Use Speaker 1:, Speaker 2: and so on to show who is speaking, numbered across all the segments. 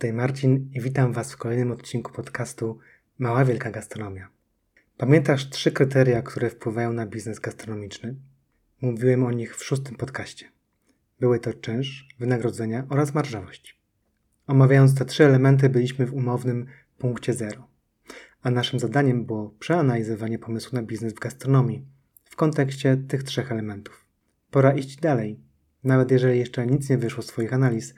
Speaker 1: Tutaj Marcin i witam Was w kolejnym odcinku podcastu Mała Wielka Gastronomia. Pamiętasz trzy kryteria, które wpływają na biznes gastronomiczny? Mówiłem o nich w szóstym podcaście. Były to czynsz, wynagrodzenia oraz marżowość. Omawiając te trzy elementy byliśmy w umownym punkcie zero. A naszym zadaniem było przeanalizowanie pomysłu na biznes w gastronomii w kontekście tych trzech elementów. Pora iść dalej. Nawet jeżeli jeszcze nic nie wyszło z Twoich analiz,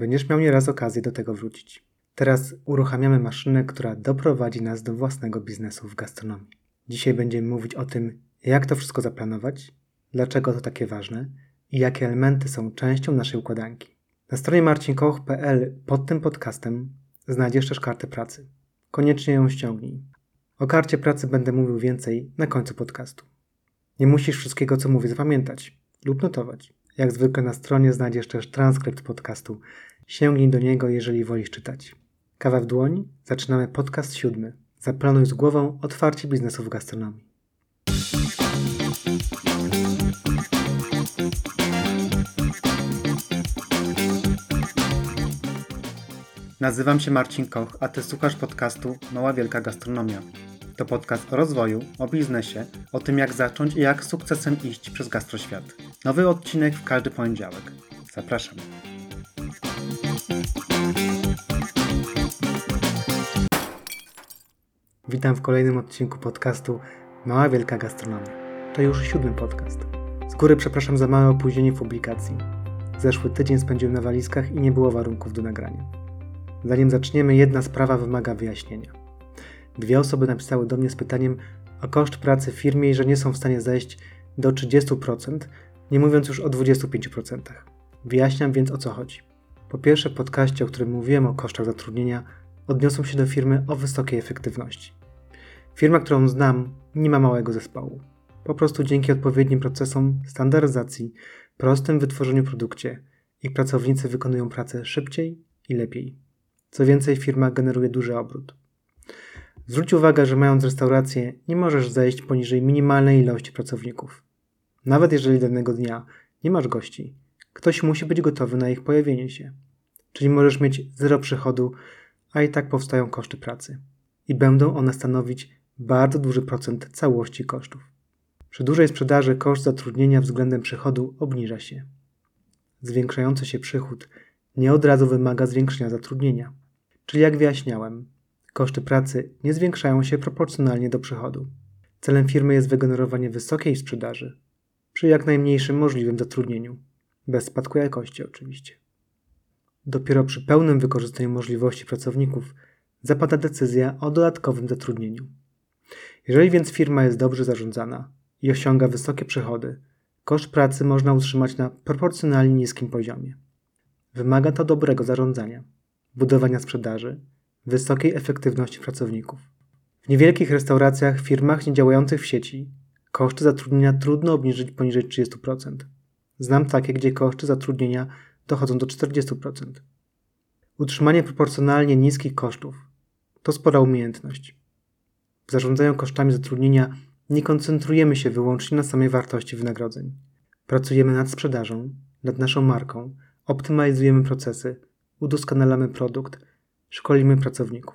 Speaker 1: będziesz miał nieraz okazję do tego wrócić. Teraz uruchamiamy maszynę, która doprowadzi nas do własnego biznesu w gastronomii. Dzisiaj będziemy mówić o tym, jak to wszystko zaplanować, dlaczego to takie ważne i jakie elementy są częścią naszej układanki. Na stronie marcinkoch.pl pod tym podcastem znajdziesz też kartę pracy. Koniecznie ją ściągnij. O karcie pracy będę mówił więcej na końcu podcastu. Nie musisz wszystkiego, co mówię, zapamiętać lub notować. Jak zwykle na stronie znajdziesz też transkrypt podcastu. Sięgnij do niego, jeżeli wolisz czytać. Kawa w dłoni? Zaczynamy podcast siódmy. Zaplanuj z głową otwarcie biznesu w gastronomii. Nazywam się Marcin Koch, a Ty słuchasz podcastu Mała Wielka Gastronomia. To podcast o rozwoju, o biznesie, o tym jak zacząć i jak sukcesem iść przez gastroświat. Nowy odcinek w każdy poniedziałek. Zapraszam. Witam w kolejnym odcinku podcastu Mała Wielka Gastronomia. To już siódmy podcast. Z góry przepraszam za małe opóźnienie w publikacji. Zeszły tydzień spędziłem na walizkach i nie było warunków do nagrania. Zanim zaczniemy, jedna sprawa wymaga wyjaśnienia. Dwie osoby napisały do mnie z pytaniem o koszt pracy w firmie i że nie są w stanie zejść do 30%, nie mówiąc już o 25%. Wyjaśniam więc o co chodzi. Po pierwsze, podcaście, o którym mówiłem o kosztach zatrudnienia, odniosą się do firmy o wysokiej efektywności. Firma, którą znam, nie ma małego zespołu. Po prostu dzięki odpowiednim procesom standaryzacji, prostym wytworzeniu produkcie, ich pracownicy wykonują pracę szybciej i lepiej. Co więcej, firma generuje duży obrót. Zwróć uwagę, że mając restaurację, nie możesz zejść poniżej minimalnej ilości pracowników. Nawet jeżeli danego dnia nie masz gości, ktoś musi być gotowy na ich pojawienie się. Czyli możesz mieć zero przychodu, a i tak powstają koszty pracy. I będą one stanowić bardzo duży procent całości kosztów. Przy dużej sprzedaży koszt zatrudnienia względem przychodu obniża się. Zwiększający się przychód nie od razu wymaga zwiększenia zatrudnienia. Czyli jak wyjaśniałem, koszty pracy nie zwiększają się proporcjonalnie do przychodu. Celem firmy jest wygenerowanie wysokiej sprzedaży przy jak najmniejszym możliwym zatrudnieniu, bez spadku jakości oczywiście. Dopiero przy pełnym wykorzystaniu możliwości pracowników zapada decyzja o dodatkowym zatrudnieniu. Jeżeli więc firma jest dobrze zarządzana i osiąga wysokie przychody, koszt pracy można utrzymać na proporcjonalnie niskim poziomie. Wymaga to dobrego zarządzania, budowania sprzedaży, wysokiej efektywności pracowników. W niewielkich restauracjach, firmach niedziałających w sieci, koszty zatrudnienia trudno obniżyć poniżej 30%. Znam takie, gdzie koszty zatrudnienia dochodzą do 40%. Utrzymanie proporcjonalnie niskich kosztów to spora umiejętność. W zarządzaniu kosztami zatrudnienia nie koncentrujemy się wyłącznie na samej wartości wynagrodzeń. Pracujemy nad sprzedażą, nad naszą marką, optymalizujemy procesy, udoskonalamy produkt, szkolimy pracowników.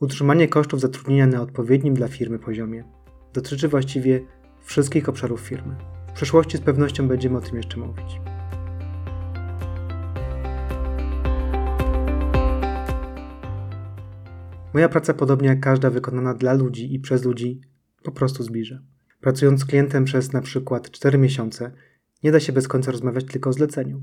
Speaker 1: Utrzymanie kosztów zatrudnienia na odpowiednim dla firmy poziomie dotyczy właściwie wszystkich obszarów firmy. Przyszłości z pewnością będziemy o tym jeszcze mówić. Moja praca, podobnie jak każda wykonana dla ludzi i przez ludzi, po prostu zbliża. Pracując z klientem przez na przykład 4 miesiące, nie da się bez końca rozmawiać tylko o zleceniu.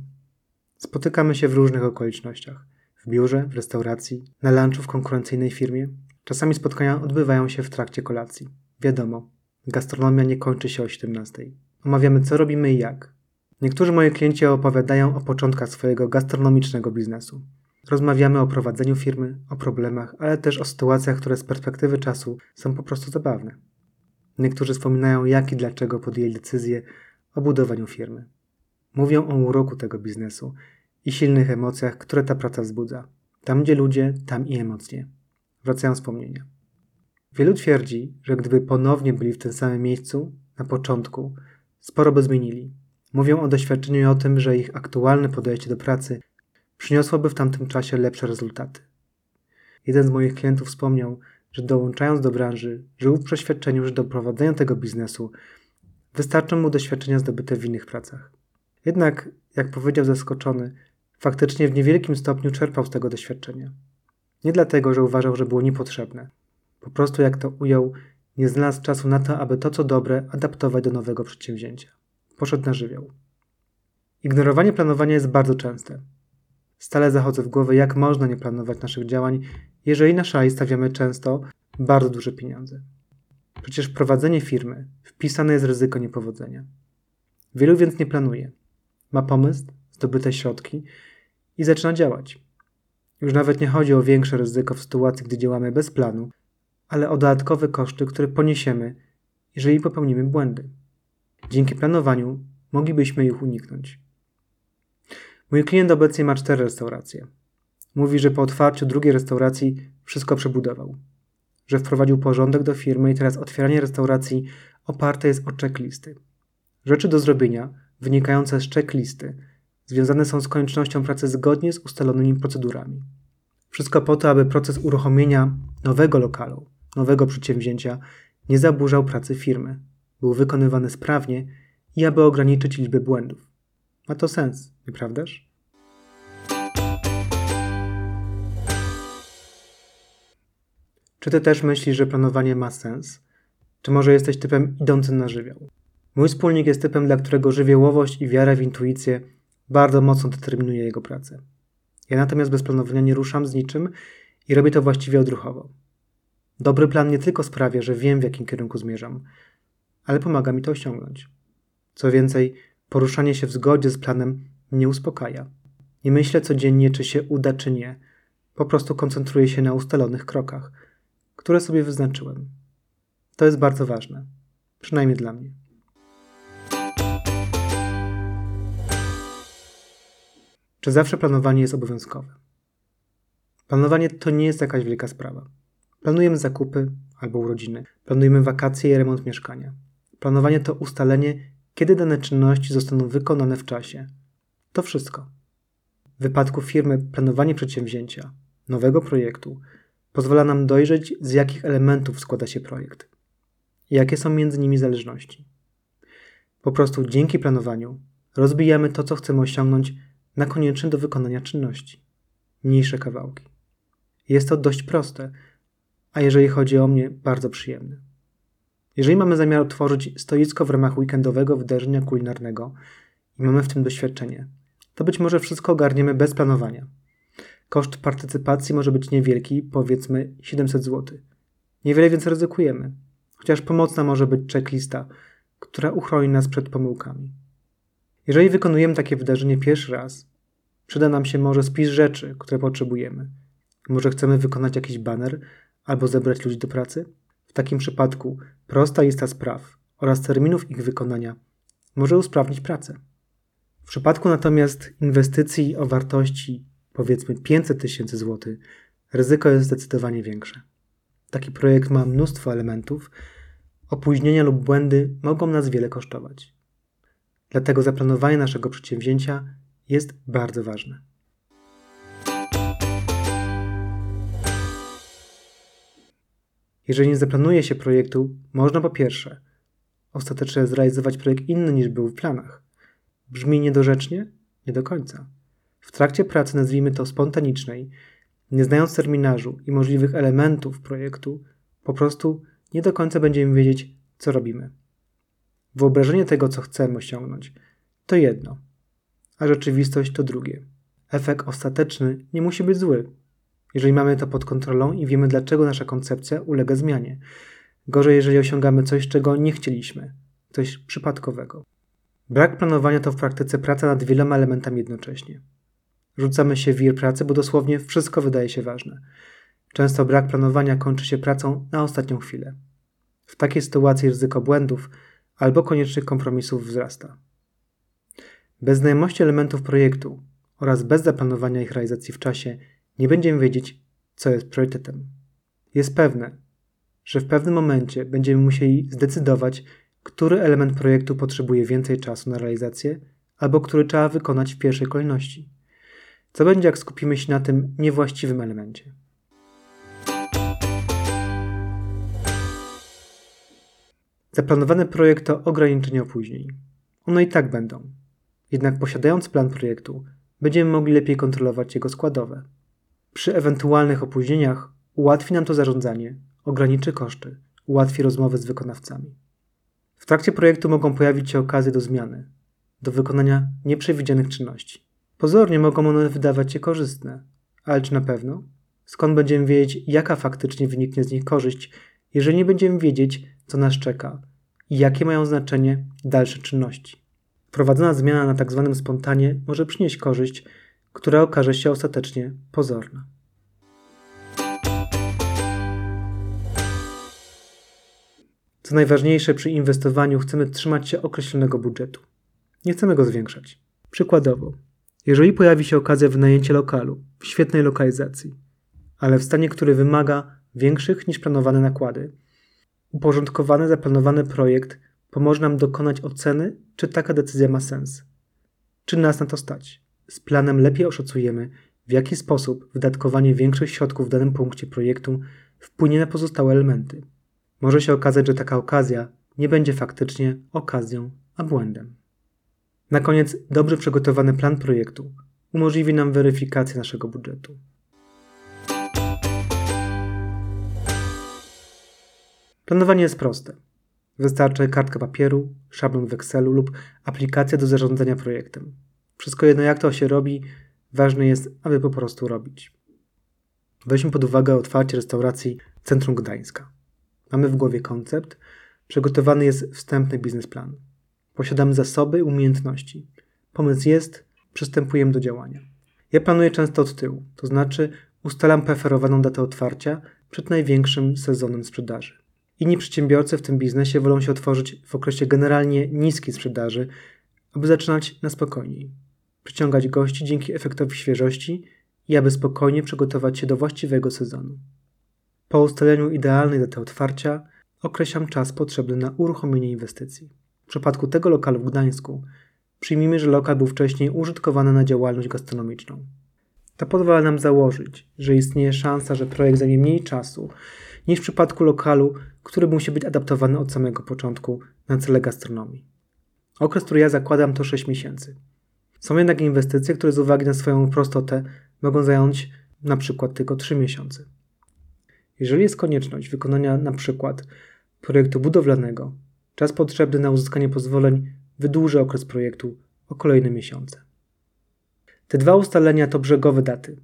Speaker 1: Spotykamy się w różnych okolicznościach. W biurze, w restauracji, na lunchu w konkurencyjnej firmie. Czasami spotkania odbywają się w trakcie kolacji. Wiadomo, gastronomia nie kończy się o 17. Omawiamy co robimy i jak. Niektórzy moi klienci opowiadają o początkach swojego gastronomicznego biznesu. Rozmawiamy o prowadzeniu firmy, o problemach, ale też o sytuacjach, które z perspektywy czasu są po prostu zabawne. Niektórzy wspominają, jak i dlaczego podjęli decyzję o budowaniu firmy. Mówią o uroku tego biznesu i silnych emocjach, które ta praca wzbudza. Tam, gdzie ludzie, tam i emocje. Wracają wspomnienia. Wielu twierdzi, że gdyby ponownie byli w tym samym miejscu, na początku, sporo by zmienili. Mówią o doświadczeniu i o tym, że ich aktualne podejście do pracy przyniosłoby w tamtym czasie lepsze rezultaty. Jeden z moich klientów wspomniał, że dołączając do branży, żył w przeświadczeniu, że do prowadzenia tego biznesu wystarczą mu doświadczenia zdobyte w innych pracach. Jednak, jak powiedział zaskoczony, faktycznie w niewielkim stopniu czerpał z tego doświadczenia. Nie dlatego, że uważał, że było niepotrzebne. Po prostu, jak to ujął, nie znalazł czasu na to, aby to, co dobre, adaptować do nowego przedsięwzięcia. Poszedł na żywioł. Ignorowanie planowania jest bardzo częste. Stale zachodzę w głowę, jak można nie planować naszych działań, jeżeli na szali stawiamy często bardzo duże pieniądze. Przecież prowadzenie firmy wpisane jest ryzyko niepowodzenia. Wielu więc nie planuje. Ma pomysł, zdobyte środki i zaczyna działać. Już nawet nie chodzi o większe ryzyko w sytuacji, gdy działamy bez planu, ale o dodatkowe koszty, które poniesiemy, jeżeli popełnimy błędy. Dzięki planowaniu moglibyśmy ich uniknąć. Mój klient obecnie ma cztery restauracje. Mówi, że po otwarciu drugiej restauracji wszystko przebudował. Że wprowadził porządek do firmy i teraz otwieranie restauracji oparte jest o checklisty. Rzeczy do zrobienia, wynikające z checklisty, związane są z koniecznością pracy zgodnie z ustalonymi procedurami. Wszystko po to, aby proces uruchomienia nowego lokalu, nowego przedsięwzięcia nie zaburzał pracy firmy, był wykonywany sprawnie i aby ograniczyć liczbę błędów. Ma to sens, nieprawdaż? Czy ty też myślisz, że planowanie ma sens? Czy może jesteś typem idącym na żywioł? Mój wspólnik jest typem, dla którego żywiołowość i wiara w intuicję bardzo mocno determinuje jego pracę. Ja natomiast bez planowania nie ruszam z niczym i robię to właściwie odruchowo. Dobry plan nie tylko sprawia, że wiem w jakim kierunku zmierzam, ale pomaga mi to osiągnąć. Co więcej, poruszanie się w zgodzie z planem mnie uspokaja. Nie myślę codziennie, czy się uda, czy nie. Po prostu koncentruję się na ustalonych krokach, które sobie wyznaczyłem. To jest bardzo ważne, przynajmniej dla mnie. Czy zawsze planowanie jest obowiązkowe? Planowanie to nie jest jakaś wielka sprawa. Planujemy zakupy albo urodziny, planujemy wakacje i remont mieszkania. Planowanie to ustalenie, kiedy dane czynności zostaną wykonane w czasie. To wszystko. W wypadku firmy planowanie przedsięwzięcia, nowego projektu, pozwala nam dojrzeć, z jakich elementów składa się projekt jakie są między nimi zależności. Po prostu dzięki planowaniu rozbijamy to, co chcemy osiągnąć na konieczne do wykonania czynności. Mniejsze kawałki. Jest to dość proste, a jeżeli chodzi o mnie, bardzo przyjemne. Jeżeli mamy zamiar otworzyć stoisko w ramach weekendowego wydarzenia kulinarnego i mamy w tym doświadczenie, to być może wszystko ogarniemy bez planowania. Koszt partycypacji może być niewielki, powiedzmy 700 zł. Niewiele więc ryzykujemy, chociaż pomocna może być checklista, która uchroni nas przed pomyłkami. Jeżeli wykonujemy takie wydarzenie pierwszy raz, przyda nam się może spis rzeczy, które potrzebujemy. Może chcemy wykonać jakiś baner albo zebrać ludzi do pracy? W takim przypadku prosta lista spraw oraz terminów ich wykonania może usprawnić pracę. W przypadku natomiast inwestycji o wartości powiedzmy 500 tysięcy złotych, ryzyko jest zdecydowanie większe. Taki projekt ma mnóstwo elementów, opóźnienia lub błędy mogą nas wiele kosztować. Dlatego zaplanowanie naszego przedsięwzięcia jest bardzo ważne. Jeżeli nie zaplanuje się projektu, można po pierwsze ostatecznie zrealizować projekt inny niż był w planach. Brzmi niedorzecznie? Nie do końca. W trakcie pracy, nazwijmy to spontanicznej, nie znając terminarzu i możliwych elementów projektu, po prostu nie do końca będziemy wiedzieć, co robimy. Wyobrażenie tego, co chcemy osiągnąć, to jedno, a rzeczywistość to drugie. Efekt ostateczny nie musi być zły, jeżeli mamy to pod kontrolą i wiemy, dlaczego nasza koncepcja ulega zmianie. Gorzej, jeżeli osiągamy coś, czego nie chcieliśmy, coś przypadkowego. Brak planowania to w praktyce praca nad wieloma elementami jednocześnie. Rzucamy się w wir pracy, bo dosłownie wszystko wydaje się ważne. Często brak planowania kończy się pracą na ostatnią chwilę. W takiej sytuacji ryzyko błędów albo koniecznych kompromisów wzrasta. Bez znajomości elementów projektu oraz bez zaplanowania ich realizacji w czasie nie będziemy wiedzieć, co jest priorytetem. Jest pewne, że w pewnym momencie będziemy musieli zdecydować, który element projektu potrzebuje więcej czasu na realizację, albo który trzeba wykonać w pierwszej kolejności. Co będzie, jak skupimy się na tym niewłaściwym elemencie? Zaplanowany projekt to ograniczenie opóźnień. One i tak będą. Jednak posiadając plan projektu, będziemy mogli lepiej kontrolować jego składowe. Przy ewentualnych opóźnieniach ułatwi nam to zarządzanie, ograniczy koszty, ułatwi rozmowy z wykonawcami. W trakcie projektu mogą pojawić się okazje do zmiany, do wykonania nieprzewidzianych czynności. Pozornie mogą one wydawać się korzystne, ale czy na pewno? Skąd będziemy wiedzieć, jaka faktycznie wyniknie z nich korzyść, jeżeli nie będziemy wiedzieć, co nas czeka i jakie mają znaczenie dalsze czynności? Wprowadzona zmiana na tzw. Tak spontanie może przynieść korzyść, która okaże się ostatecznie pozorna. Co najważniejsze, przy inwestowaniu chcemy trzymać się określonego budżetu. Nie chcemy go zwiększać. Przykładowo, jeżeli pojawi się okazja wynajęcia lokalu w świetnej lokalizacji, ale w stanie, który wymaga większych niż planowane nakłady, uporządkowany, zaplanowany projekt pomoże nam dokonać oceny, czy taka decyzja ma sens. Czy nas na to stać? Z planem lepiej oszacujemy, w jaki sposób wydatkowanie większych środków w danym punkcie projektu wpłynie na pozostałe elementy. Może się okazać, że taka okazja nie będzie faktycznie okazją, a błędem. Na koniec, dobrze przygotowany plan projektu umożliwi nam weryfikację naszego budżetu. Planowanie jest proste. Wystarczy kartka papieru, szablon w Excelu lub aplikacja do zarządzania projektem. Wszystko jedno jak to się robi, ważne jest, aby po prostu robić. Weźmy pod uwagę otwarcie restauracji Centrum Gdańska. Mamy w głowie koncept, przygotowany jest wstępny biznesplan. Posiadamy zasoby umiejętności. Pomysł jest, przystępujemy do działania. Ja planuję często od tyłu, to znaczy ustalam preferowaną datę otwarcia przed największym sezonem sprzedaży. Inni przedsiębiorcy w tym biznesie wolą się otworzyć w okresie generalnie niskiej sprzedaży, aby zaczynać na spokojniej, przyciągać gości dzięki efektowi świeżości i aby spokojnie przygotować się do właściwego sezonu. Po ustaleniu idealnej daty otwarcia określam czas potrzebny na uruchomienie inwestycji. W przypadku tego lokalu w Gdańsku przyjmijmy, że lokal był wcześniej użytkowany na działalność gastronomiczną. To pozwala nam założyć, że istnieje szansa, że projekt zajmie mniej czasu niż w przypadku lokalu, który musi być adaptowany od samego początku na cele gastronomii. Okres, który ja zakładam, to 6 miesięcy. Są jednak inwestycje, które z uwagi na swoją prostotę mogą zająć na przykład tylko 3 miesiące. Jeżeli jest konieczność wykonania na przykład projektu budowlanego, czas potrzebny na uzyskanie pozwoleń wydłuży okres projektu o kolejne miesiące. Te dwa ustalenia to brzegowe daty.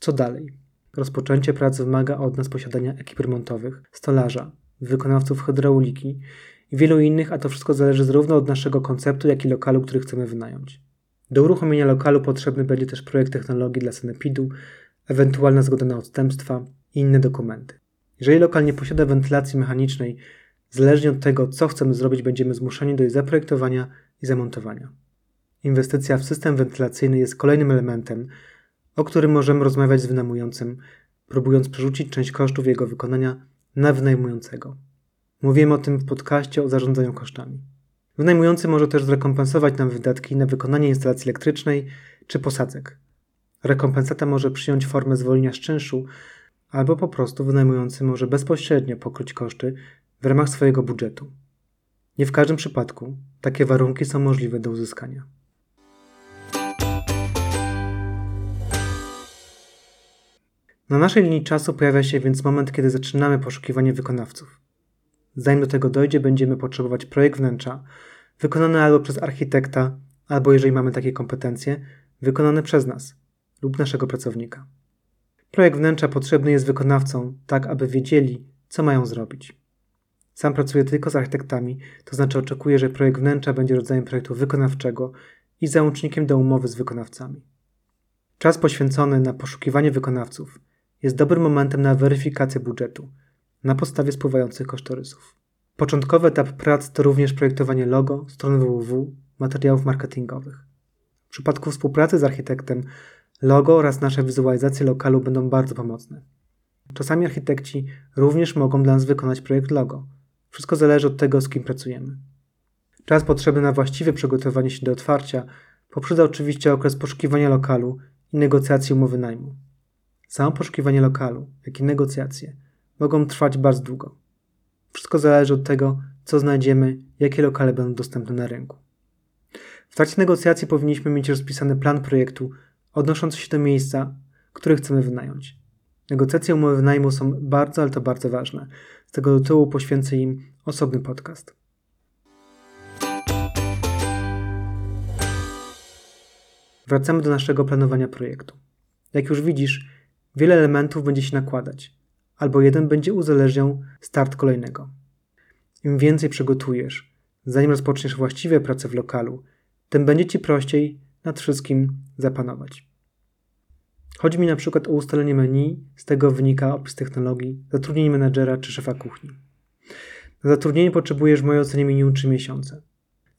Speaker 1: Co dalej? Rozpoczęcie pracy wymaga od nas posiadania ekip remontowych, stolarza, wykonawców hydrauliki i wielu innych, a to wszystko zależy zarówno od naszego konceptu, jak i lokalu, który chcemy wynająć. Do uruchomienia lokalu potrzebny będzie też projekt technologii dla sanepidu, ewentualna zgoda na odstępstwa i inne dokumenty. Jeżeli lokal nie posiada wentylacji mechanicznej, zależnie od tego, co chcemy zrobić, będziemy zmuszeni do jej zaprojektowania i zamontowania. Inwestycja w system wentylacyjny jest kolejnym elementem, o którym możemy rozmawiać z wynajmującym, próbując przerzucić część kosztów jego wykonania na wynajmującego. Mówiłem o tym w podcaście o zarządzaniu kosztami. Wynajmujący może też zrekompensować nam wydatki na wykonanie instalacji elektrycznej czy posadzek. Rekompensata może przyjąć formę zwolnienia z czynszu, albo po prostu wynajmujący może bezpośrednio pokryć koszty w ramach swojego budżetu. Nie w każdym przypadku takie warunki są możliwe do uzyskania. Na naszej linii czasu pojawia się więc moment, kiedy zaczynamy poszukiwanie wykonawców. Zanim do tego dojdzie, będziemy potrzebować projekt wnętrza, wykonany albo przez architekta, albo jeżeli mamy takie kompetencje, wykonany przez nas lub naszego pracownika. Projekt wnętrza potrzebny jest wykonawcom, tak aby wiedzieli, co mają zrobić. Sam pracuję tylko z architektami, to znaczy oczekuję, że projekt wnętrza będzie rodzajem projektu wykonawczego i załącznikiem do umowy z wykonawcami. Czas poświęcony na poszukiwanie wykonawców jest dobrym momentem na weryfikację budżetu na podstawie spływających kosztorysów. Początkowy etap prac to również projektowanie logo, strony www, materiałów marketingowych. W przypadku współpracy z architektem, logo oraz nasze wizualizacje lokalu będą bardzo pomocne. Czasami architekci również mogą dla nas wykonać projekt logo. Wszystko zależy od tego, z kim pracujemy. Czas potrzebny na właściwe przygotowanie się do otwarcia poprzedza oczywiście okres poszukiwania lokalu i negocjacji umowy najmu. Samo poszukiwanie lokalu, jak i negocjacje mogą trwać bardzo długo. Wszystko zależy od tego, co znajdziemy, jakie lokale będą dostępne na rynku. W trakcie negocjacji powinniśmy mieć rozpisany plan projektu odnoszący się do miejsca, które chcemy wynająć. Negocjacje umowy najmu są bardzo, ale to bardzo ważne. Z tego tytułu poświęcę im osobny podcast. Wracamy do naszego planowania projektu. Jak już widzisz, wiele elementów będzie się nakładać, albo jeden będzie uzależniał start kolejnego. Im więcej przygotujesz, zanim rozpoczniesz właściwie pracę w lokalu, tym będzie ci prościej nad wszystkim zapanować. Chodzi mi na przykład o ustalenie menu, z tego wynika opis technologii, zatrudnienie menedżera czy szefa kuchni. Na zatrudnienie potrzebujesz w mojej ocenie minimum 3 miesiące.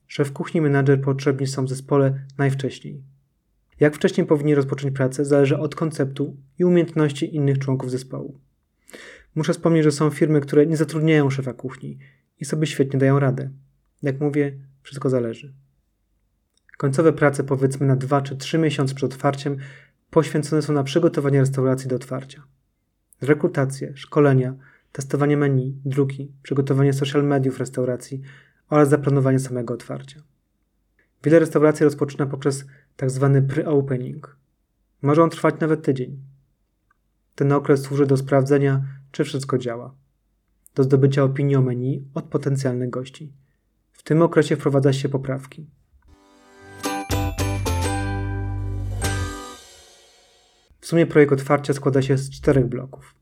Speaker 1: Szef kuchni i menedżer potrzebni są w zespole najwcześniej. Jak wcześniej powinni rozpocząć pracę, zależy od konceptu i umiejętności innych członków zespołu. Muszę wspomnieć, że są firmy, które nie zatrudniają szefa kuchni i sobie świetnie dają radę. Jak mówię, wszystko zależy. Końcowe prace, powiedzmy na 2 czy 3 miesiące przed otwarciem, poświęcone są na przygotowanie restauracji do otwarcia. Rekrutację, szkolenia, testowanie menu, druki, przygotowanie social mediów restauracji oraz zaplanowanie samego otwarcia. Wiele restauracji rozpoczyna poprzez tzw. Tak pre-opening. Może on trwać nawet tydzień. Ten okres służy do sprawdzenia, czy wszystko działa, do zdobycia opinii o menu od potencjalnych gości. W tym okresie wprowadza się poprawki. W sumie projekt otwarcia składa się z czterech bloków.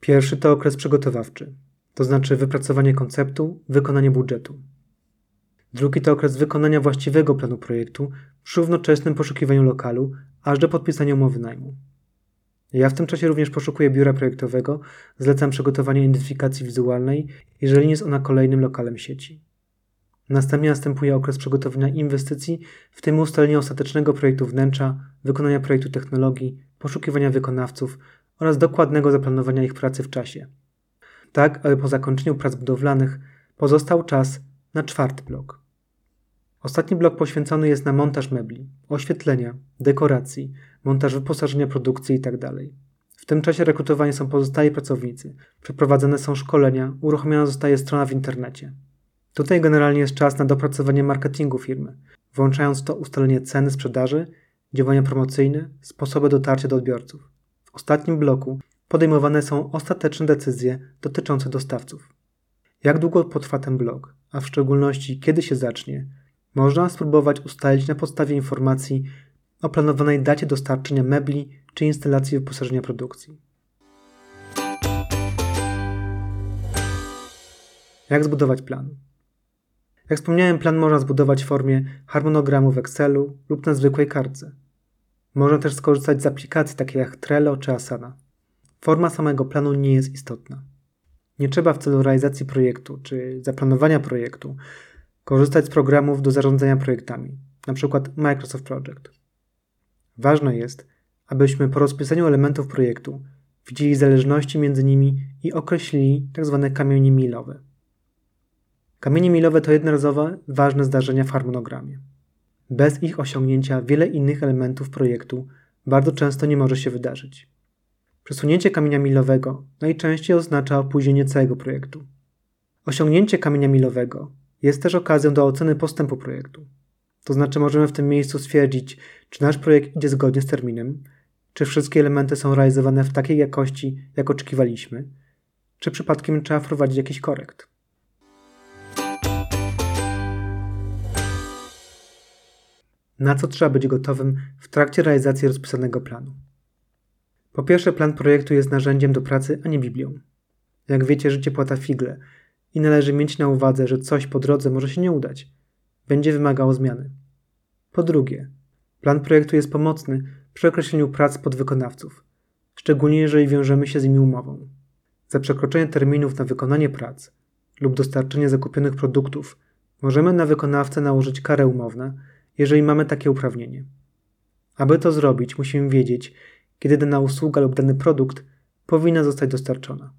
Speaker 1: Pierwszy to okres przygotowawczy, to znaczy wypracowanie konceptu, wykonanie budżetu. Drugi to okres wykonania właściwego planu projektu przy równoczesnym poszukiwaniu lokalu, aż do podpisania umowy najmu. Ja w tym czasie również poszukuję biura projektowego, zlecam przygotowanie identyfikacji wizualnej, jeżeli nie jest ona kolejnym lokalem sieci. Następnie następuje okres przygotowania inwestycji, w tym ustalenia ostatecznego projektu wnętrza, wykonania projektu technologii, poszukiwania wykonawców oraz dokładnego zaplanowania ich pracy w czasie. Tak, aby po zakończeniu prac budowlanych pozostał czas na czwarty blok. Ostatni blok poświęcony jest na montaż mebli, oświetlenia, dekoracji, montaż wyposażenia produkcji itd. Tak w tym czasie rekrutowani są pozostali pracownicy, przeprowadzane są szkolenia, uruchomiona zostaje strona w internecie. Tutaj generalnie jest czas na dopracowanie marketingu firmy, włączając to ustalenie ceny sprzedaży, działania promocyjne, sposoby dotarcia do odbiorców. W ostatnim bloku podejmowane są ostateczne decyzje dotyczące dostawców. Jak długo potrwa ten blok, a w szczególności kiedy się zacznie, można spróbować ustalić na podstawie informacji o planowanej dacie dostarczenia mebli czy instalacji wyposażenia produkcji. Jak zbudować plan? Jak wspomniałem, plan można zbudować w formie harmonogramu w Excelu lub na zwykłej kartce. Można też skorzystać z aplikacji takich jak Trello czy Asana. Forma samego planu nie jest istotna. Nie trzeba w celu realizacji projektu czy zaplanowania projektu korzystać z programów do zarządzania projektami, np. Microsoft Project. Ważne jest, abyśmy po rozpisaniu elementów projektu widzieli zależności między nimi i określili tzw. Tak kamienie milowe. Kamienie milowe to jednorazowe, ważne zdarzenia w harmonogramie. Bez ich osiągnięcia wiele innych elementów projektu bardzo często nie może się wydarzyć. Przesunięcie kamienia milowego najczęściej oznacza opóźnienie całego projektu. Osiągnięcie kamienia milowego jest też okazją do oceny postępu projektu. To znaczy możemy w tym miejscu stwierdzić, czy nasz projekt idzie zgodnie z terminem, czy wszystkie elementy są realizowane w takiej jakości, jak oczekiwaliśmy, czy przypadkiem trzeba wprowadzić jakiś korekt. Na co trzeba być gotowym w trakcie realizacji rozpisanego planu? Po pierwsze, plan projektu jest narzędziem do pracy, a nie Biblią. Jak wiecie, życie płata figle i należy mieć na uwadze, że coś po drodze może się nie udać. Będzie wymagało zmiany. Po drugie, plan projektu jest pomocny przy określeniu prac podwykonawców, szczególnie jeżeli wiążemy się z nimi umową. Za przekroczenie terminów na wykonanie prac lub dostarczenie zakupionych produktów możemy na wykonawcę nałożyć karę umowną, jeżeli mamy takie uprawnienie. Aby to zrobić, musimy wiedzieć, kiedy dana usługa lub dany produkt powinna zostać dostarczona.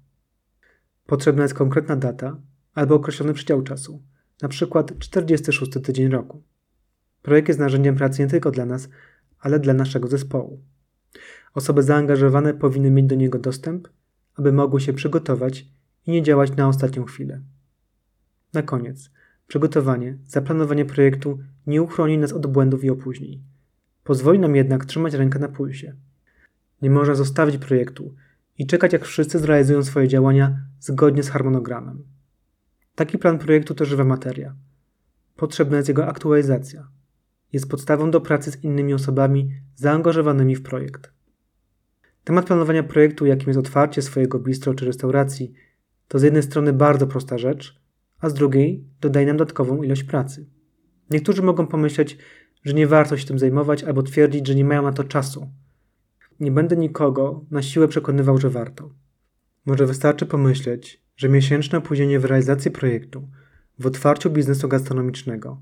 Speaker 1: Potrzebna jest konkretna data albo określony przedział czasu, np. 46 tydzień roku. Projekt jest narzędziem pracy nie tylko dla nas, ale dla naszego zespołu. Osoby zaangażowane powinny mieć do niego dostęp, aby mogły się przygotować i nie działać na ostatnią chwilę. Na koniec, przygotowanie, zaplanowanie projektu nie uchroni nas od błędów i opóźnień. Pozwoli nam jednak trzymać rękę na pulsie. Nie można zostawić projektu i czekać, jak wszyscy zrealizują swoje działania zgodnie z harmonogramem. Taki plan projektu to żywa materia. Potrzebna jest jego aktualizacja. Jest podstawą do pracy z innymi osobami zaangażowanymi w projekt. Temat planowania projektu, jakim jest otwarcie swojego bistro czy restauracji, to z jednej strony bardzo prosta rzecz, a z drugiej dodaje nam dodatkową ilość pracy. Niektórzy mogą pomyśleć, że nie warto się tym zajmować albo twierdzić, że nie mają na to czasu. Nie będę nikogo na siłę przekonywał, że warto. Może wystarczy pomyśleć, że miesięczne opóźnienie w realizacji projektu, w otwarciu biznesu gastronomicznego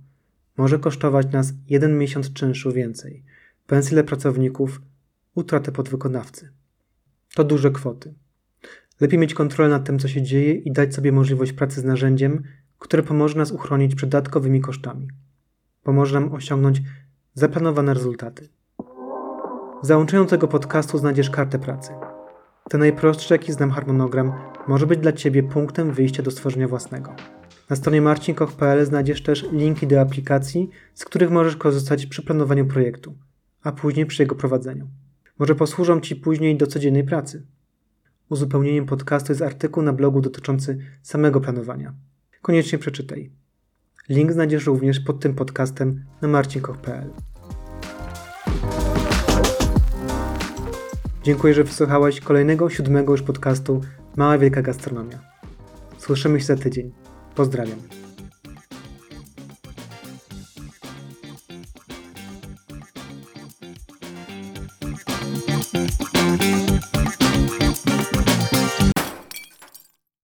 Speaker 1: może kosztować nas jeden miesiąc czynszu więcej, pensje dla pracowników, utratę podwykonawcy. To duże kwoty. Lepiej mieć kontrolę nad tym, co się dzieje i dać sobie możliwość pracy z narzędziem, które pomoże nas uchronić przed dodatkowymi kosztami. Pomoże nam osiągnąć zaplanowane rezultaty. W załączeniu tego podcastu znajdziesz kartę pracy. Ten najprostszy, jaki znam harmonogram, może być dla Ciebie punktem wyjścia do stworzenia własnego. Na stronie marcinkoch.pl znajdziesz też linki do aplikacji, z których możesz korzystać przy planowaniu projektu, a później przy jego prowadzeniu. Może posłużą Ci później do codziennej pracy. Uzupełnieniem podcastu jest artykuł na blogu dotyczący samego planowania. Koniecznie przeczytaj. Link znajdziesz również pod tym podcastem na marcinkoch.pl. Dziękuję, że wysłuchałeś kolejnego, siódmego już podcastu Mała Wielka Gastronomia. Słyszymy się za tydzień. Pozdrawiam.